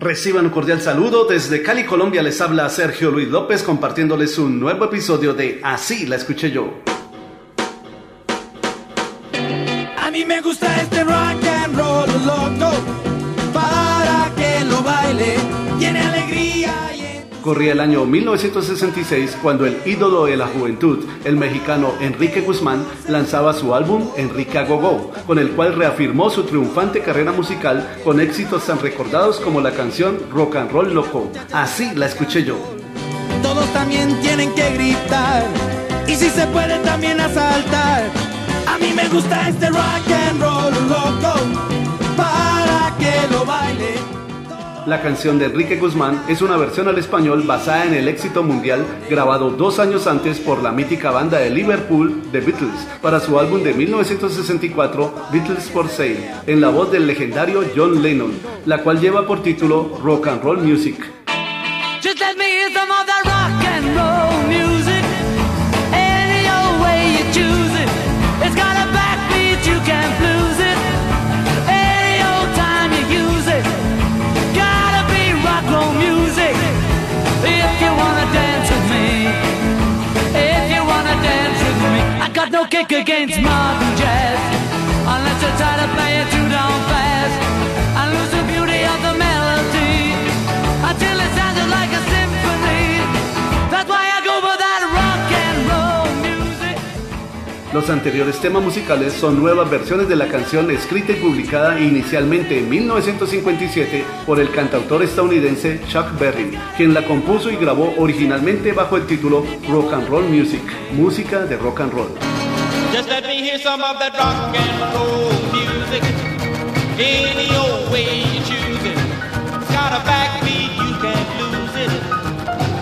Reciban un cordial saludo. Desde Cali, Colombia, les habla Sergio Luis López compartiéndoles un nuevo episodio de Así la escuché yo. A mí me gusta este rock and roll loco para que lo baile, tiene alegría. Corría el año 1966 cuando el ídolo de la juventud, el mexicano Enrique Guzmán, lanzaba su álbum Enrique Agogó, con el cual reafirmó su triunfante carrera musical con éxitos tan recordados como la canción Rock and Roll Loco. Así la escuché yo. Todos también tienen que gritar y si se puede también asaltar. A mí me gusta este rock and roll loco La canción de Enrique Guzmán es una versión al español basada en el éxito mundial grabado dos años antes por la mítica banda de Liverpool, The Beatles, para su álbum de 1964, Beatles for Sale, en la voz del legendario John Lennon, la cual lleva por título Rock and Roll Music. Kick against modern jazz unless you try to play it too down fast and lose the beauty of the melody until it sounds like a symphony. That's why I go for that rock and roll music. Los anteriores temas musicales son nuevas versiones de la canción escrita y publicada inicialmente en 1957 por el cantautor estadounidense Chuck Berry, quien la compuso y grabó originalmente bajo el título Rock and Roll Music, música de rock and roll. Just let me hear some of that rock and roll music. Any old way you choose it. It's got a backbeat, you can't lose it.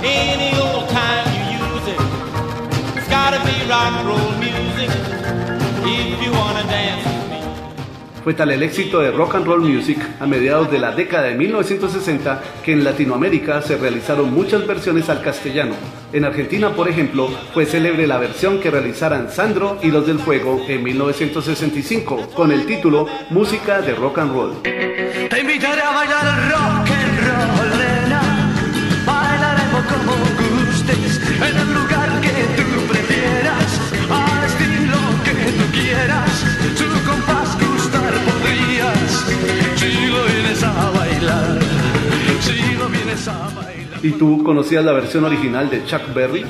Any old time you use it. It's gotta be rock and roll music. If you wanna dance. Fue tal el éxito de rock and roll music a mediados de la década de 1960 que en Latinoamérica se realizaron muchas versiones al castellano. En Argentina, por ejemplo, fue célebre la versión que realizaran Sandro y los del Fuego en 1965 con el título Música de Rock and Roll. Te invitaré a bailar ¿Y tú conocías la versión original de Chuck Berry?